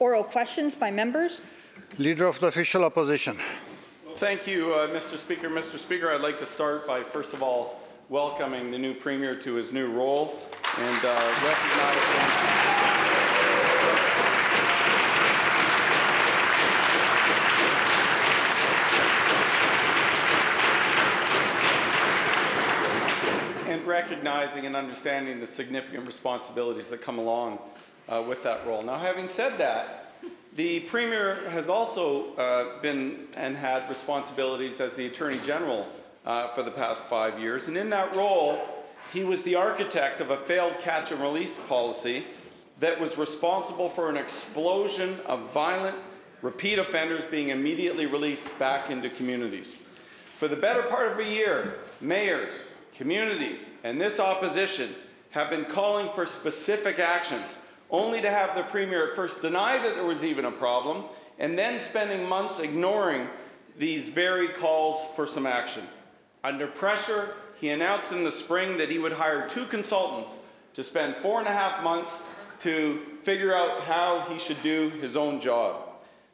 Oral questions by members. Leader of the Official Opposition. Thank you, uh, Mr. Speaker. Mr. Speaker, I'd like to start by, first of all, welcoming the new Premier to his new role and uh, recognizing and recognizing and understanding the significant responsibilities that come along uh, with that role. Now, having said that, the Premier has also uh, been and had responsibilities as the Attorney General uh, for the past five years, and in that role, he was the architect of a failed catch and release policy that was responsible for an explosion of violent repeat offenders being immediately released back into communities. For the better part of a year, mayors, communities, and this opposition have been calling for specific actions, only to have the Premier at first deny that there was even a problem, and then spending months ignoring these very calls for some action. Under pressure, he announced in the spring that he would hire two consultants to spend four and a half months to figure out how he should do his own job.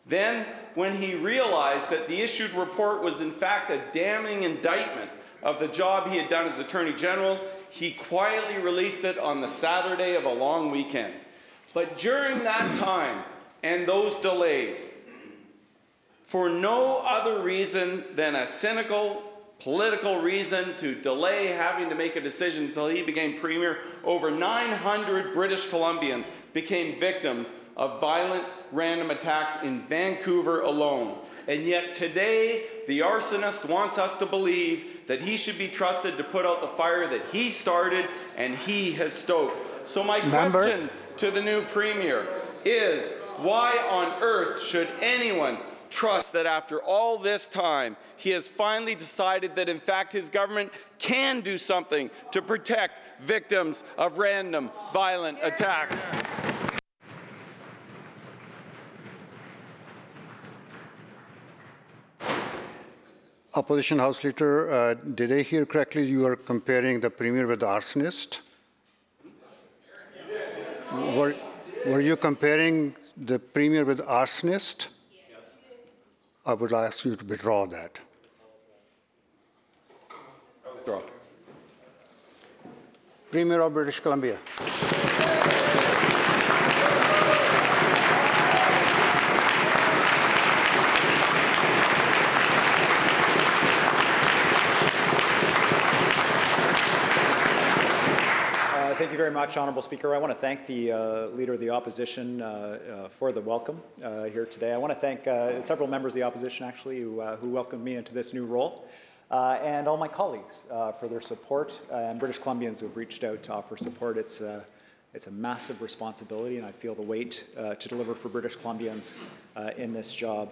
Then, when he realized that the issued report was in fact a damning indictment of the job he had done as Attorney General, he quietly released it on the Saturday of a long weekend. But during that time and those delays, for no other reason than a cynical political reason to delay having to make a decision until he became Premier, over 900 British Columbians became victims of violent random attacks in Vancouver alone. And yet today, the arsonist wants us to believe that he should be trusted to put out the fire that he started and he has stoked. So my question to the new Premier is why on earth should anyone trust that after all this time, he has finally decided that in fact his government can do something to protect victims of random violent attacks? Opposition House Leader, uh, did I hear correctly you are comparing the Premier with the arsonist? Were, were you comparing the Premier with arsonist? Yes. I would ask you to withdraw that. Withdraw. Premier of British Columbia. Thank you very much, Honorable Speaker. I want to thank the uh, Leader of the Opposition uh, uh, for the welcome uh, here today. I want to thank uh, several members of the opposition, actually, who, uh, who welcomed me into this new role, and all my colleagues for their support, and British Columbians who have reached out to offer support. It's, it's a massive responsibility, and I feel the weight to deliver for British Columbians in this job.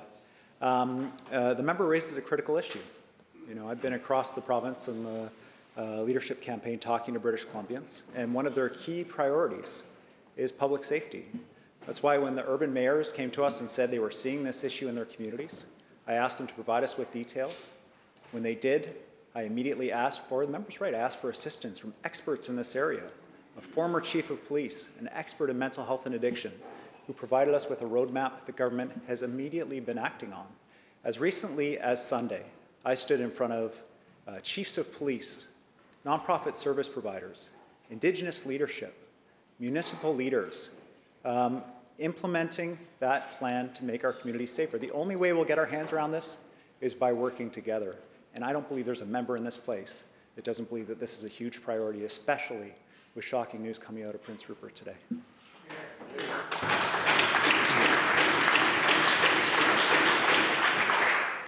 Um, the member raises a critical issue. You know, I've been across the province and the uh, leadership campaign talking to British Columbians, and one of their key priorities is public safety. That's why when the urban mayors came to us and said they were seeing this issue in their communities, I asked them to provide us with details. When they did, I immediately asked for, the member's right, I asked for assistance from experts in this area, a former chief of police, an expert in mental health and addiction, who provided us with a roadmap the government has immediately been acting on. As recently as Sunday, I stood in front of uh, chiefs of police, nonprofit service providers, Indigenous leadership, municipal leaders, um, implementing that plan to make our communities safer. The only way we'll get our hands around this is by working together. And I don't believe there's a member in this place that doesn't believe that this is a huge priority, especially with shocking news coming out of Prince Rupert today.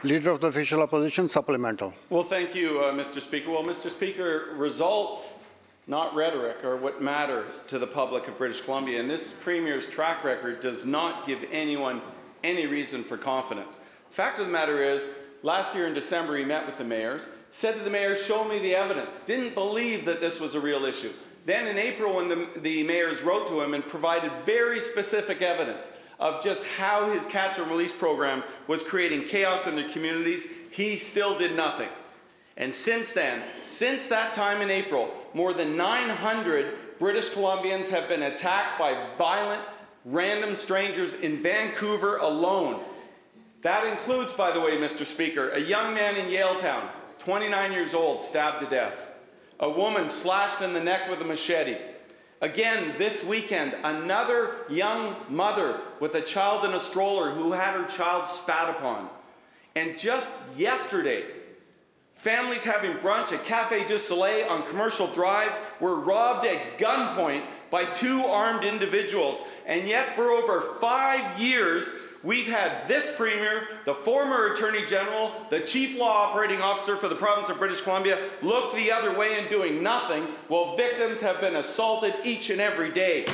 Leader of the Official Opposition, supplemental. Well, thank you, uh, Mr. Speaker. Well, Mr. Speaker, results, not rhetoric, are what matter to the public of British Columbia. And this Premier's track record does not give anyone any reason for confidence. Fact of the matter is, last year in December, he met with the mayors, said to the mayors, Show me the evidence. Didn't believe that this was a real issue. Then in April, when the, the mayors wrote to him and provided very specific evidence of just how his catch and release program was creating chaos in their communities, he still did nothing. And since then, since that time in April, more than 900 British Columbians have been attacked by violent random strangers in Vancouver alone. That includes, by the way, Mr. Speaker, a young man in Yaletown, 29 years old, stabbed to death. A woman slashed in the neck with a machete. Again, this weekend, another young mother with a child in a stroller who had her child spat upon. And just yesterday, families having brunch at Cafe du Soleil on Commercial Drive were robbed at gunpoint by two armed individuals. And yet, for over five years, we've had this Premier, the former Attorney General, the Chief Law Operating Officer for the province of British Columbia look the other way and doing nothing while victims have been assaulted each and every day.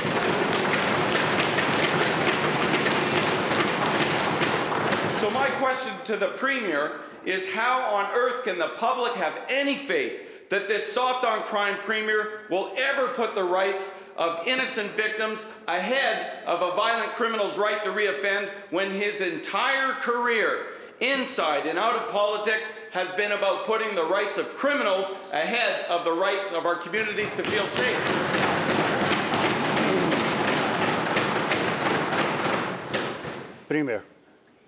So my question to the Premier is how on earth can the public have any faith that this soft on crime Premier will ever put the rights of innocent victims ahead of a violent criminal's right to reoffend when his entire career inside and out of politics has been about putting the rights of criminals ahead of the rights of our communities to feel safe. Premier.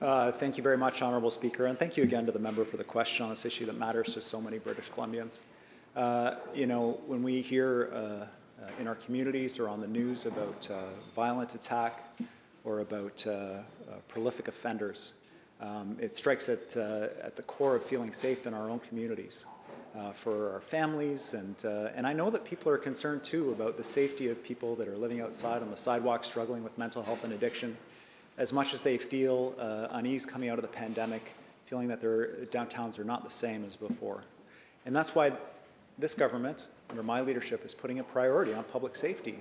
Uh, Thank you very much, Honourable Speaker, and thank you again to the member for the question on this issue that matters to so many British Columbians. Uh, You know, when we hear uh, in our communities or on the news about uh, violent attack or about uh, prolific offenders, um, it strikes at, at the core of feeling safe in our own communities for our families. And, and I know that people are concerned too about the safety of people that are living outside on the sidewalk struggling with mental health and addiction as much as they feel unease coming out of the pandemic, feeling that their downtowns are not the same as before. And that's why this government, under my leadership, is putting a priority on public safety.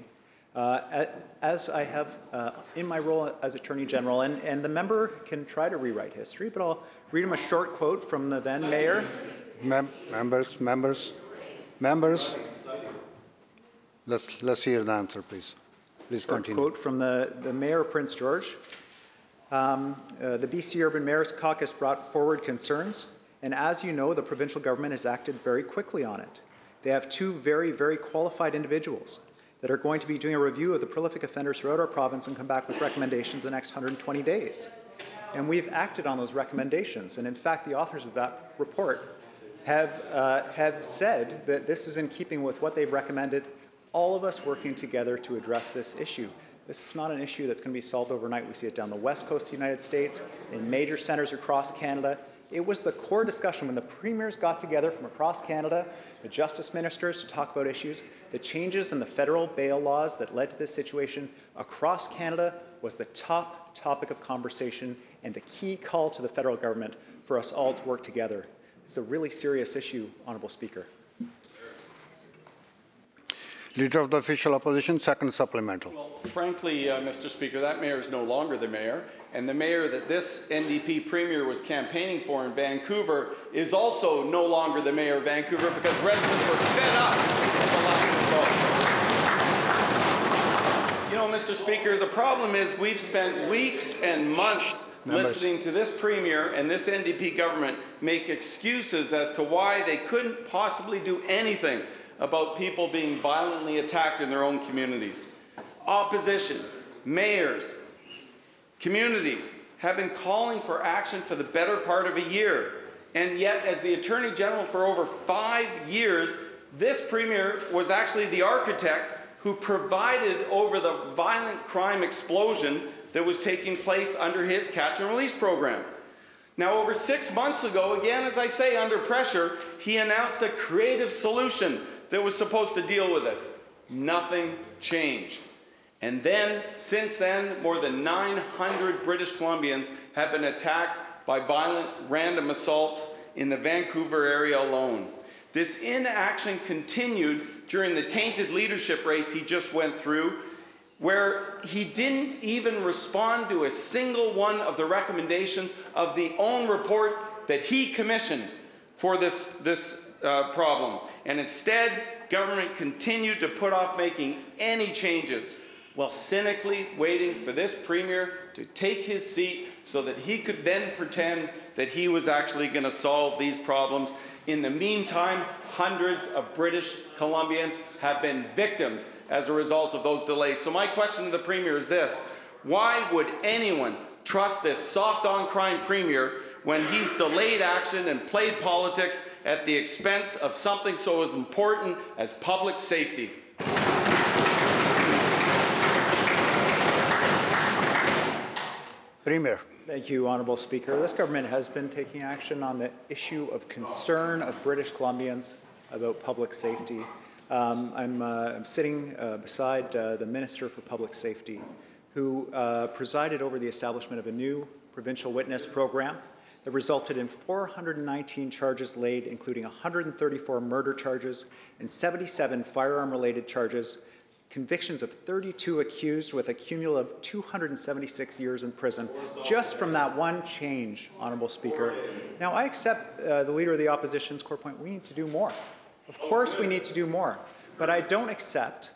Uh, as I have uh, in my role as Attorney General, and, and the member can try to rewrite history, but I'll read him a short quote from the then mayor. Mem- members, members, members. Let's, let's hear the answer, please. Please Short continue. quote from the, the mayor of Prince George. Um, uh, the BC Urban Mayors Caucus brought forward concerns, and as you know, the provincial government has acted very quickly on it. They have two very, very qualified individuals that are going to be doing a review of the prolific offenders throughout our province and come back with recommendations in the next 120 days. And we've acted on those recommendations. And in fact, the authors of that report have, uh, have said that this is in keeping with what they've recommended, all of us working together to address this issue. This is not an issue that's going to be solved overnight. We see it down the west coast of the United States, in major centers across Canada. It was the core discussion when the premiers got together from across Canada, the justice ministers to talk about issues. The changes in the federal bail laws that led to this situation across Canada was the top topic of conversation and the key call to the federal government for us all to work together. It's a really serious issue, Honourable Speaker. Leader of the official opposition, second supplemental. Frankly, uh, Mr. Speaker, that mayor is no longer the mayor, and the mayor that this NDP premier was campaigning for in Vancouver is also no longer the mayor of Vancouver because residents were fed up with the lack of results. You know, Mr. Speaker, the problem is we've spent weeks and months Members. listening to this premier and this NDP government make excuses as to why they couldn't possibly do anything about people being violently attacked in their own communities. Opposition, mayors, communities have been calling for action for the better part of a year. And yet, as the Attorney General for over five years, this Premier was actually the architect who provided over the violent crime explosion that was taking place under his catch and release program. Now, over six months ago, again, as I say, under pressure, he announced a creative solution that was supposed to deal with this. Nothing changed. And then, since then, more than 900 British Columbians have been attacked by violent random assaults in the Vancouver area alone. This inaction continued during the tainted leadership race he just went through, where he didn't even respond to a single one of the recommendations of the own report that he commissioned for this, this uh, problem. And instead, government continued to put off making any changes while cynically waiting for this premier to take his seat so that he could then pretend that he was actually going to solve these problems. In the meantime, hundreds of British Columbians have been victims as a result of those delays. So, my question to the Premier is this Why would anyone trust this soft on crime premier when he's delayed action and played politics at the expense of something so as important as public safety? Premier, Thank you, Honourable Speaker. This government has been taking action on the issue of concern of British Columbians about public safety. Um, I'm, uh, I'm sitting uh, beside uh, the Minister for Public Safety, who uh, presided over the establishment of a new provincial witness program that resulted in 419 charges laid, including 134 murder charges and 77 firearm-related charges, convictions of 32 accused with a cumulative 276 years in prison just from that one change, Honourable Speaker. Now, I accept uh, the Leader of the Opposition's core point. We need to do more. Of course, we need to do more. But I don't accept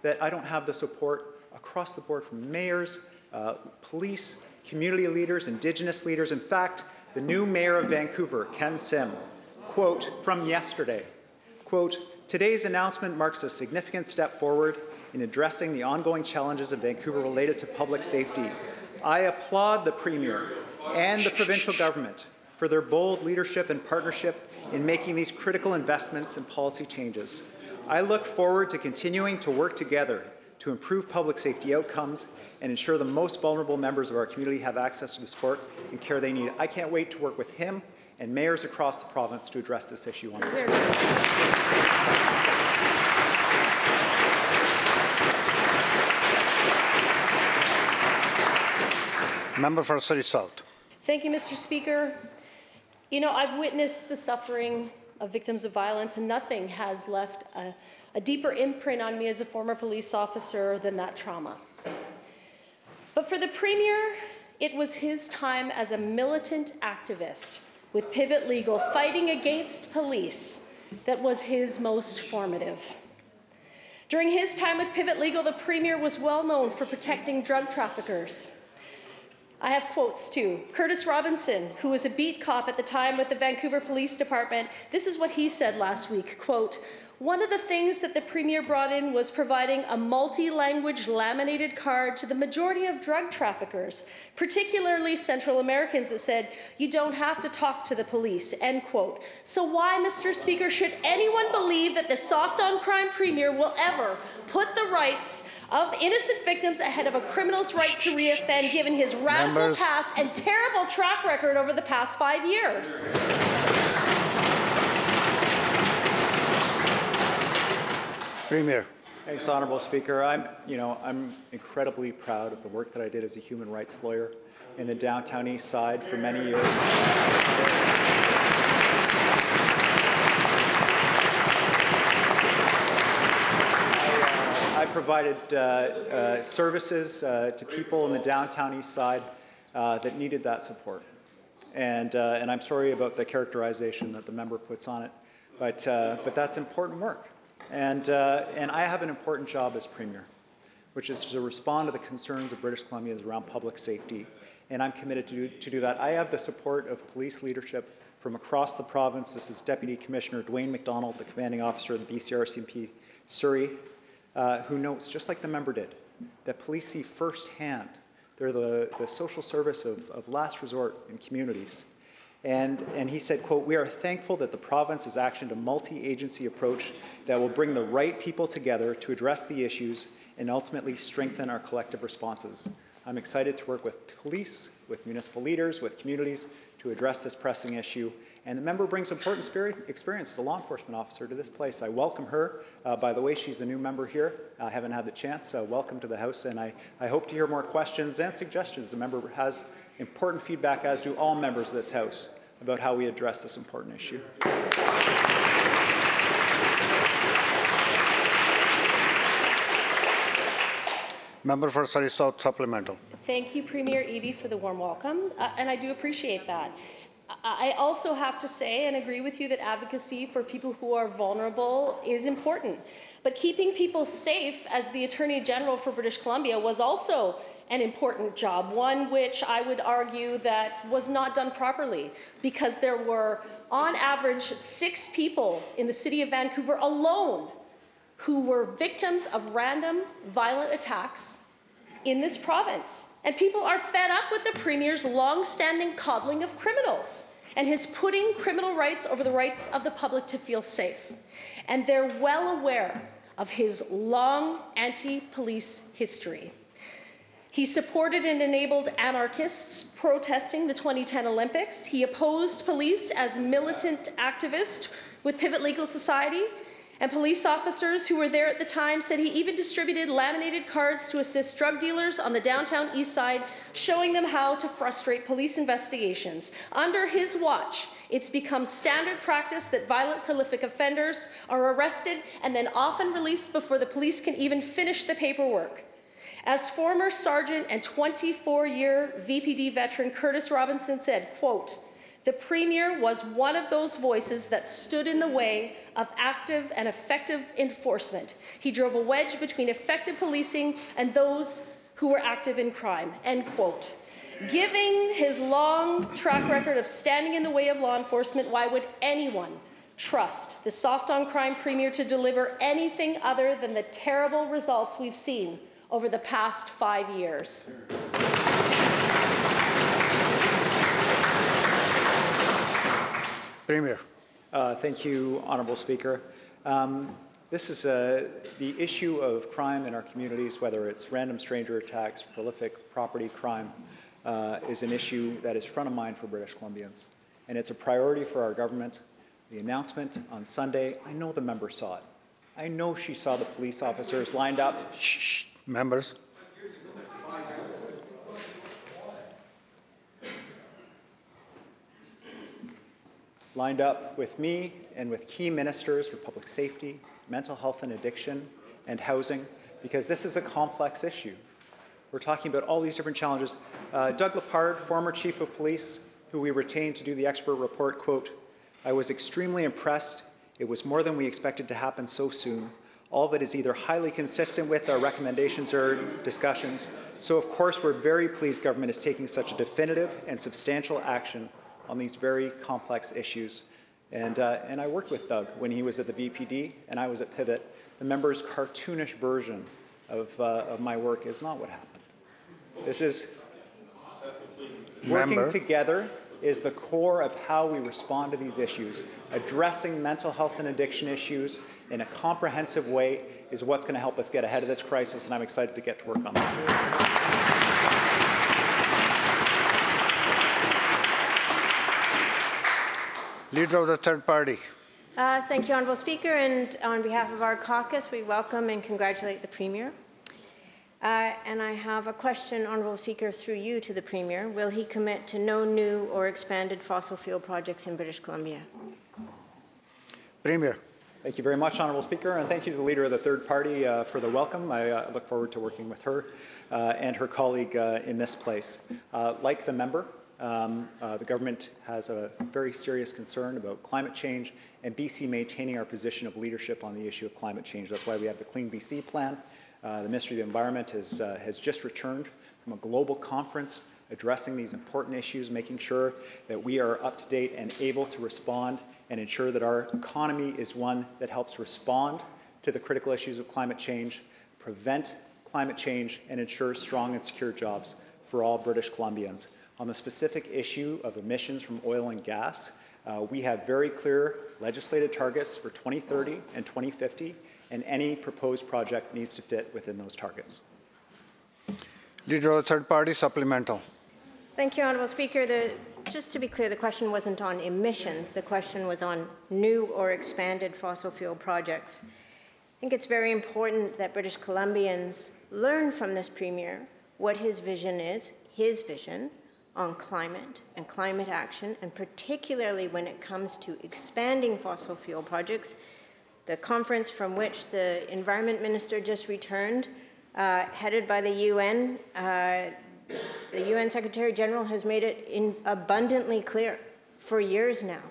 that I don't have the support across the board from mayors, uh, police, community leaders, Indigenous leaders. In fact, the new mayor of Vancouver, Ken Sim, quote from yesterday, quote, today's announcement marks a significant step forward in addressing the ongoing challenges of Vancouver related to public safety. I applaud the Premier and the provincial government for their bold leadership and partnership in making these critical investments and policy changes. I look forward to continuing to work together to improve public safety outcomes and ensure the most vulnerable members of our community have access to the support and care they need. I can't wait to work with him and mayors across the province to address this issue on this. Member for Surrey South. Thank you, Mr. Speaker. You know, I've witnessed the suffering of victims of violence, and nothing has left a, a deeper imprint on me as a former police officer than that trauma. But for the Premier, it was his time as a militant activist with Pivot Legal fighting against police that was his most formative. During his time with Pivot Legal, the Premier was well known for protecting drug traffickers. I have quotes too. Curtis Robinson, who was a beat cop at the time with the Vancouver Police Department, this is what he said last week, quote, one of the things that the premier brought in was providing a multi-language laminated card to the majority of drug traffickers, particularly Central Americans that said, you don't have to talk to the police, end quote. So why, Mr. Speaker, should anyone believe that the soft on crime premier will ever put the rights of innocent victims ahead of a criminal's right to reoffend given his radical Members. past and terrible track record over the past five years. Premier, Thanks, Honourable Speaker. I'm, you know, I'm incredibly proud of the work that I did as a human rights lawyer in the downtown east side for many years. Provided uh, uh, services uh, to people in the downtown east side uh, that needed that support. And, uh, and I'm sorry about the characterization that the member puts on it, but, but that's important work. And, and I have an important job as Premier, which is to respond to the concerns of British Columbians around public safety. And I'm committed to do, to do that. I have the support of police leadership from across the province. This is Deputy Commissioner Dwayne McDonald, the commanding officer of the BCRCMP Surrey, uh, who notes, just like the member did, that police see firsthand. They're the, the social service of, of last resort in communities. And, and he said, quote, we are thankful that the province has actioned a multi-agency approach that will bring the right people together to address the issues and ultimately strengthen our collective responses. I'm excited to work with police, with municipal leaders, with communities to address this pressing issue. And the member brings important experience as a law enforcement officer to this place. I welcome her. Uh, by the way, she's a new member here. I haven't had the chance. So welcome to the House. And I, I hope to hear more questions and suggestions. The member has important feedback, as do all members of this House, about how we address this important issue. member for Surrey South supplemental. Thank you, Premier Eby, for the warm welcome, uh, and I do appreciate that. I also have to say and agree with you that advocacy for people who are vulnerable is important. But keeping people safe as the Attorney General for British Columbia was also an important job, one which I would argue that was not done properly because there were, on average, six people in the city of Vancouver alone who were victims of random violent attacks in this province. And people are fed up with the Premier's long standing coddling of criminals and his putting criminal rights over the rights of the public to feel safe. And they're well aware of his long anti police history. He supported and enabled anarchists protesting the 2010 Olympics. He opposed police as militant activists with Pivot Legal Society. And police officers who were there at the time said he even distributed laminated cards to assist drug dealers on the downtown east side, showing them how to frustrate police investigations. Under his watch, it's become standard practice that violent, prolific offenders are arrested and then often released before the police can even finish the paperwork. As former sergeant and 24-year VPD veteran Curtis Robinson said, quote, the premier was one of those voices that stood in the way of active and effective enforcement. He drove a wedge between effective policing and those who were active in crime, end quote. Giving his long track record of standing in the way of law enforcement, why would anyone trust the soft on crime premier to deliver anything other than the terrible results we've seen over the past five years? Premier. Uh, Thank you, Honorable Speaker. Um, This is uh, the issue of crime in our communities, whether it's random stranger attacks, prolific property crime, uh, is an issue that is front of mind for British Columbians. And it's a priority for our government. The announcement on Sunday, I know the member saw it. I know she saw the police officers lined up Shh, members. Lined up with me and with key ministers for public safety, mental health and addiction, and housing, because this is a complex issue. We're talking about all these different challenges. Uh, Doug LePard, former chief of police, who we retained to do the expert report, quote, I was extremely impressed. It was more than we expected to happen so soon. All of it is either highly consistent with our recommendations or discussions. So, of course, we're very pleased government is taking such a definitive and substantial action on these very complex issues. And, uh, and I worked with Doug when he was at the VPD and I was at Pivot. The member's cartoonish version of, uh, of my work is not what happened. This is working Member. together is the core of how we respond to these issues. Addressing mental health and addiction issues in a comprehensive way is what's going to help us get ahead of this crisis, and I'm excited to get to work on that. Leader of the third party. Uh, Thank you, Honourable Speaker, and on behalf of our caucus, we welcome and congratulate the Premier. Uh, And I have a question, Honourable Speaker, through you to the Premier. Will he commit to no new or expanded fossil fuel projects in British Columbia? Premier. Thank you very much, Honourable Speaker, and thank you to the Leader of the Third Party uh, for the welcome. I uh, look forward to working with her uh, and her colleague uh, in this place. Uh, like the member, um, uh, the government has a very serious concern about climate change and BC maintaining our position of leadership on the issue of climate change. That's why we have the Clean BC plan. Uh, the Ministry of the Environment has, uh, has just returned from a global conference addressing these important issues, making sure that we are up to date and able to respond and ensure that our economy is one that helps respond to the critical issues of climate change, prevent climate change, and ensure strong and secure jobs for all British Columbians. On the specific issue of emissions from oil and gas, uh, we have very clear legislated targets for 2030 and 2050, and any proposed project needs to fit within those targets. Leader of the third party, supplemental. Thank you, Honourable Speaker. The, just to be clear, the question wasn't on emissions. The question was on new or expanded fossil fuel projects. I think it's very important that British Columbians learn from this Premier what his vision is, his vision on climate and climate action, and particularly when it comes to expanding fossil fuel projects. The conference from which the Environment Minister just returned, uh, headed by the UN, uh, the UN Secretary General has made it abundantly clear for years now.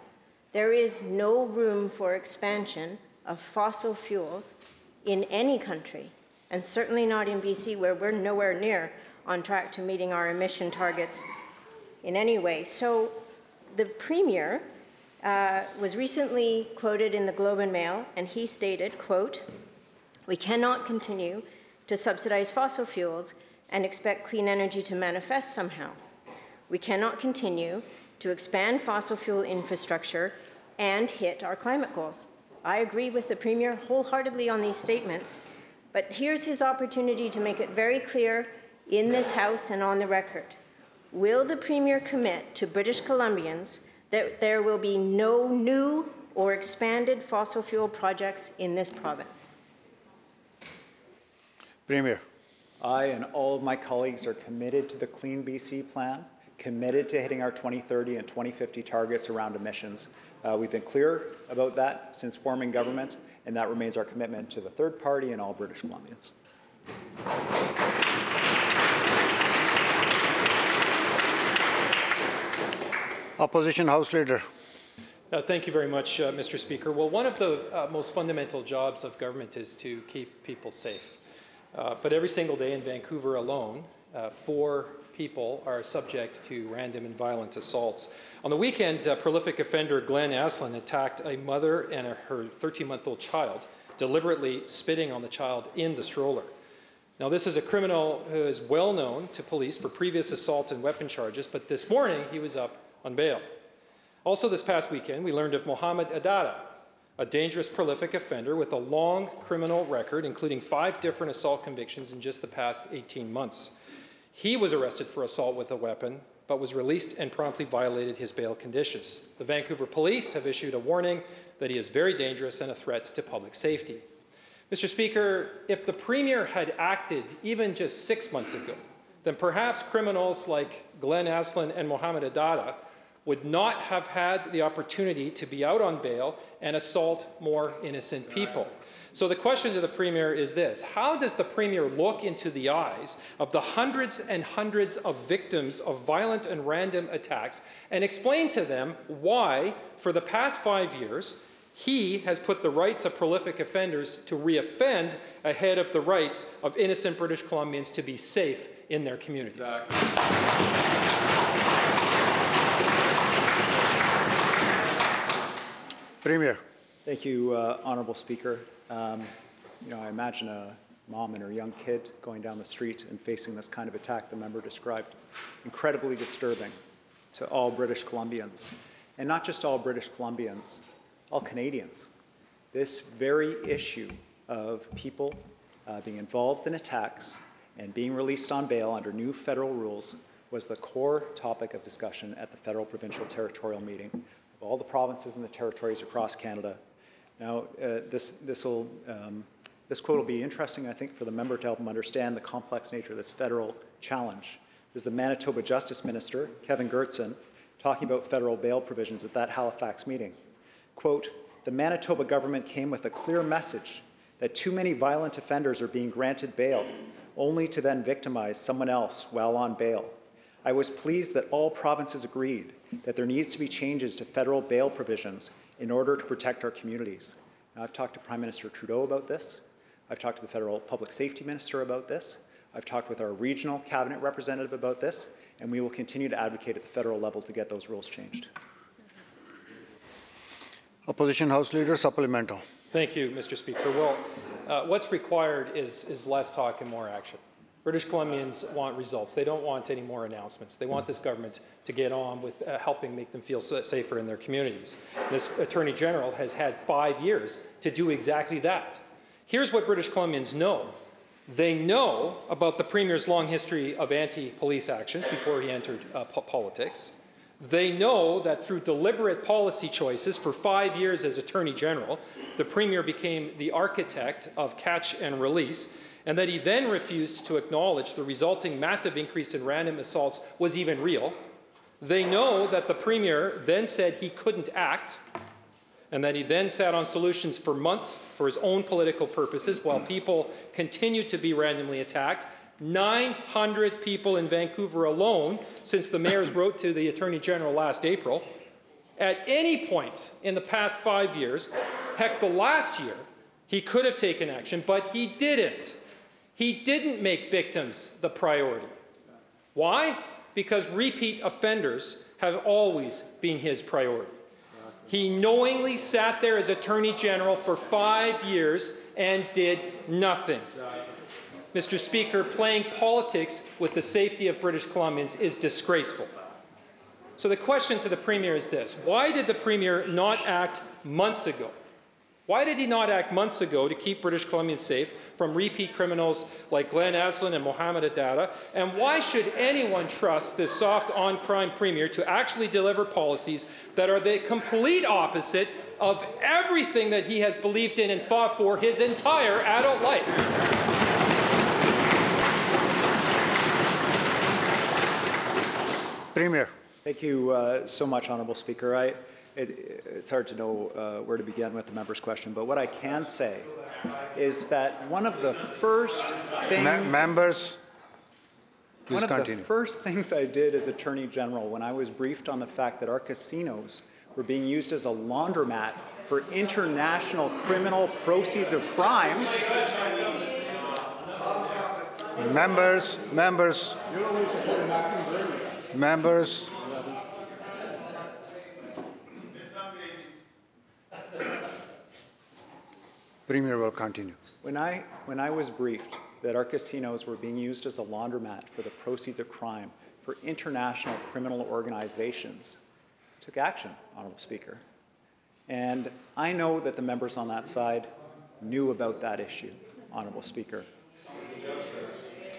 There is no room for expansion of fossil fuels in any country, and certainly not in BC, where we're nowhere near on track to meeting our emission targets in any way. So the Premier uh, was recently quoted in the Globe and Mail, and he stated, quote, we cannot continue to subsidize fossil fuels and expect clean energy to manifest somehow. We cannot continue to expand fossil fuel infrastructure and hit our climate goals. I agree with the Premier wholeheartedly on these statements, but here's his opportunity to make it very clear in this House and on the record. Will the Premier commit to British Columbians that there will be no new or expanded fossil fuel projects in this province? Premier. I and all of my colleagues are committed to the Clean BC plan, committed to hitting our 2030 and 2050 targets around emissions. Uh, we've been clear about that since forming government, and that remains our commitment to the third party and all British Columbians. Opposition House Leader. Uh, Thank you very much, uh, Mr. Speaker. Well, one of the uh, most fundamental jobs of government is to keep people safe. Uh, But every single day in Vancouver alone, uh, four people are subject to random and violent assaults. On the weekend, uh, prolific offender Glenn Aslin attacked a mother and a- her 13-month-old child, deliberately spitting on the child in the stroller. Now, this is a criminal who is well known to police for previous assault and weapon charges, but this morning he was up on bail. Also, this past weekend, we learned of Mohammed Adada, a dangerous, prolific offender with a long criminal record, including five different assault convictions in just the past 18 months. He was arrested for assault with a weapon, but was released and promptly violated his bail conditions. The Vancouver police have issued a warning that he is very dangerous and a threat to public safety. Mr. Speaker, if the Premier had acted even just six months ago, then perhaps criminals like Glenn Aslin and Mohammed Adada would not have had the opportunity to be out on bail and assault more innocent people. So the question to the Premier is this How does the Premier look into the eyes of the hundreds and hundreds of victims of violent and random attacks and explain to them why, for the past five years, he has put the rights of prolific offenders to reoffend ahead of the rights of innocent British Columbians to be safe in their communities? Premier. Thank you, uh, Honorable Speaker. Um, you know, I imagine a mom and her young kid going down the street and facing this kind of attack the member described. Incredibly disturbing to all British Columbians. And not just all British Columbians, all Canadians. This very issue of people uh, being involved in attacks and being released on bail under new federal rules was the core topic of discussion at the federal, provincial, territorial meeting all the provinces and the territories across Canada. Now, uh, this, this, will, um, this quote will be interesting, I think, for the member to help him understand the complex nature of this federal challenge. This is the Manitoba Justice Minister, Kelvin Goertzen, talking about federal bail provisions at that Halifax meeting. Quote, the Manitoba government came with a clear message that too many violent offenders are being granted bail, only to then victimize someone else while on bail. I was pleased that all provinces agreed that there needs to be changes to federal bail provisions in order to protect our communities. Now, I've talked to Prime Minister Trudeau about this. I've talked to the federal public safety minister about this. I've talked with our regional cabinet representative about this, and we will continue to advocate at the federal level to get those rules changed. Opposition House Leader, supplemental. Thank you, Mr. Speaker. Well, uh, what's required is, is less talk and more action. British Columbians want results. They don't want any more announcements. They want this government to get on with uh, helping make them feel safer in their communities. This Attorney General has had five years to do exactly that. Here's what British Columbians know. They know about the Premier's long history of anti-police actions before he entered uh, po- politics. They know that through deliberate policy choices for five years as Attorney General, the Premier became the architect of catch and release, and that he then refused to acknowledge the resulting massive increase in random assaults was even real. They know that the Premier then said he couldn't act, and that he then sat on solutions for months for his own political purposes while people continued to be randomly attacked. 900 people in Vancouver alone since the mayors wrote to the Attorney General last April. At any point in the past five years, heck, the last year, he could have taken action, but he didn't. He didn't make victims the priority. Why? Because repeat offenders have always been his priority. He knowingly sat there as Attorney General for five years and did nothing. Mr. Speaker, playing politics with the safety of British Columbians is disgraceful. So the question to the Premier is this Why did the Premier not act months ago? Why did he not act months ago to keep British Columbians safe from repeat criminals like Glenn Aslan and Mohammed Adada? And why should anyone trust this soft on crime Premier to actually deliver policies that are the complete opposite of everything that he has believed in and fought for his entire adult life? Premier. Thank you uh, so much, Honourable Speaker. I, it, it's hard to know uh, where to begin with the member's question, but what I can say is that one of the first things Me- members, please One of the first things I did as Attorney General when I was briefed on the fact that our casinos were being used as a laundromat for international criminal proceeds of crime, Members, members, members. Premier will continue. when I, when I was briefed that our casinos were being used as a laundromat for the proceeds of crime for international criminal organizations, I took action, Honorable Speaker. And I know that the members on that side knew about that issue, Honorable Speaker.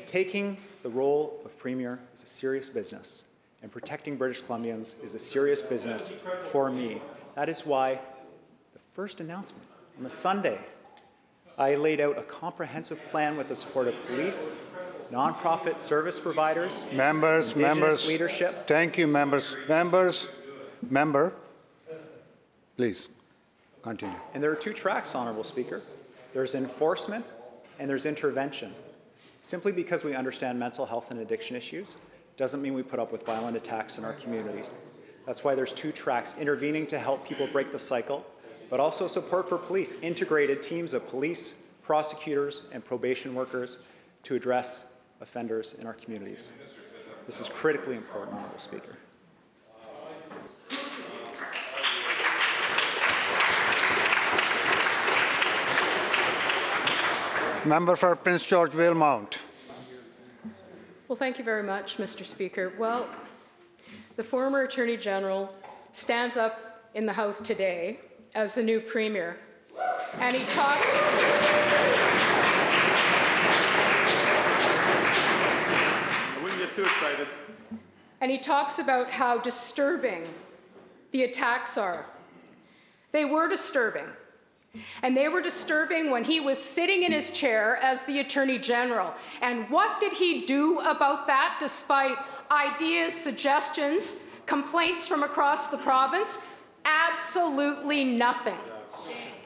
Taking the role of Premier is a serious business, and protecting British Columbians is a serious business for me. That is why the first announcement on the Sunday, I laid out a comprehensive plan with the support of police, nonprofit service providers, Members, members. leadership. Thank you, members. Members, member, please, continue. And there are two tracks, Honorable Speaker. There's enforcement and there's intervention. Simply because we understand mental health and addiction issues doesn't mean we put up with violent attacks in our communities. That's why there's two tracks intervening to help people break the cycle, but also support for police, integrated teams of police, prosecutors, and probation workers to address offenders in our communities. This is critically important, Honorable Speaker. Member for Prince George Valemount. Well, thank you very much, Mr. Speaker. Well, the former Attorney General stands up in the House today as the new Premier, and he talks. I wouldn't get too excited. And he talks about how disturbing the attacks are. They were disturbing. And they were disturbing when he was sitting in his chair as the Attorney General. And what did he do about that despite ideas, suggestions, complaints from across the province? Absolutely nothing.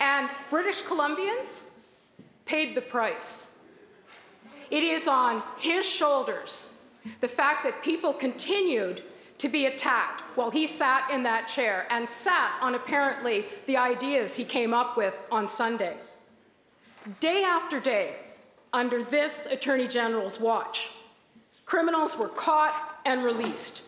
And British Columbians paid the price. It is on his shoulders the fact that people continued to be attacked while he sat in that chair and sat on apparently the ideas he came up with on Sunday. Day after day, under this Attorney General's watch, criminals were caught and released.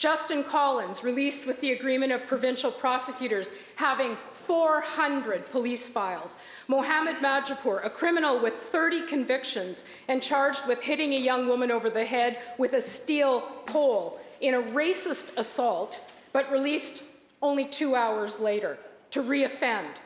Justin Collins, released with the agreement of provincial prosecutors having 400 police files. Mohammed Majapur, a criminal with 30 convictions and charged with hitting a young woman over the head with a steel pole in a racist assault, but released only two hours later to reoffend.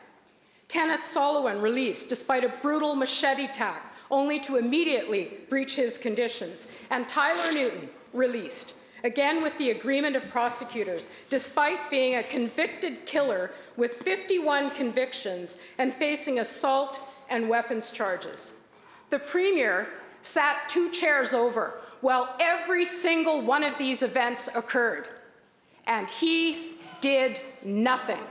Kenneth Solowin released despite a brutal machete attack, only to immediately breach his conditions. And Tyler Newton released, again with the agreement of prosecutors, despite being a convicted killer with 51 convictions and facing assault and weapons charges. The Premier sat two chairs over while every single one of these events occurred, and he did nothing.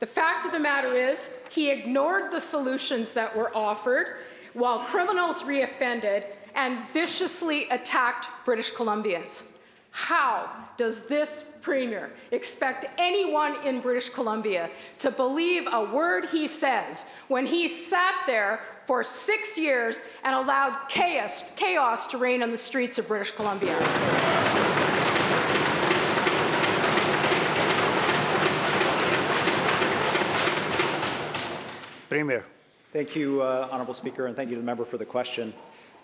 The fact of the matter is, he ignored the solutions that were offered while criminals reoffended and viciously attacked British Columbians. How does this Premier expect anyone in British Columbia to believe a word he says when he sat there for six years and allowed chaos, chaos to reign on the streets of British Columbia? Premier. Thank you, uh, Honourable Speaker, and thank you to the member for the question.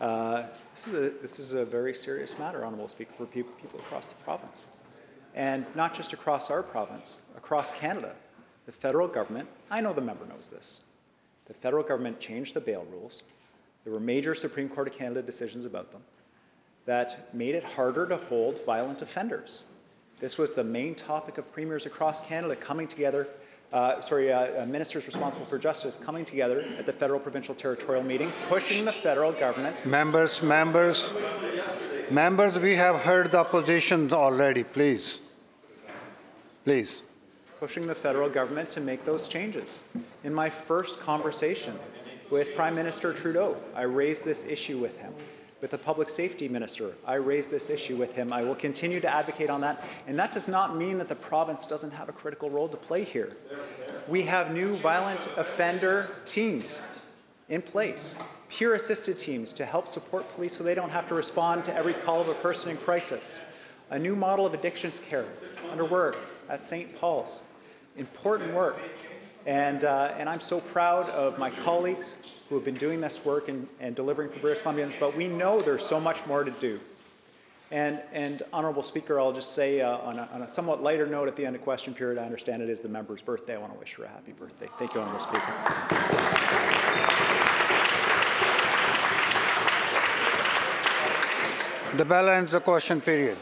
Uh, This is a, this is a very serious matter, Honorable Speaker, for people, people across the province. And not just across our province, across Canada. The federal government, I know the member knows this, the federal government changed the bail rules. There were major Supreme Court of Canada decisions about them that made it harder to hold violent offenders. This was the main topic of premiers across Canada coming together, uh, sorry, uh, uh, ministers responsible for justice coming together at the federal, provincial, territorial meeting, pushing the federal government. Members, members, members, we have heard the opposition already, please. Please. pushing the federal government to make those changes. In my first conversation with Prime Minister Trudeau, I raised this issue with him. With the public safety minister, I raised this issue with him. I will continue to advocate on that. And that does not mean that the province doesn't have a critical role to play here. We have new violent offender teams in place, peer assisted teams to help support police so they don't have to respond to every call of a person in crisis. A new model of addictions care under work at St. Paul's. Important work. And, uh, and I'm so proud of my colleagues who have been doing this work and, and delivering for British Columbians, but we know there's so much more to do. And, and Honorable Speaker, I'll just say uh, on, a, on a somewhat lighter note at the end of question period, I understand it is the member's birthday. I want to wish her a happy birthday. Thank you, Honorable Speaker. The bell ends the question period.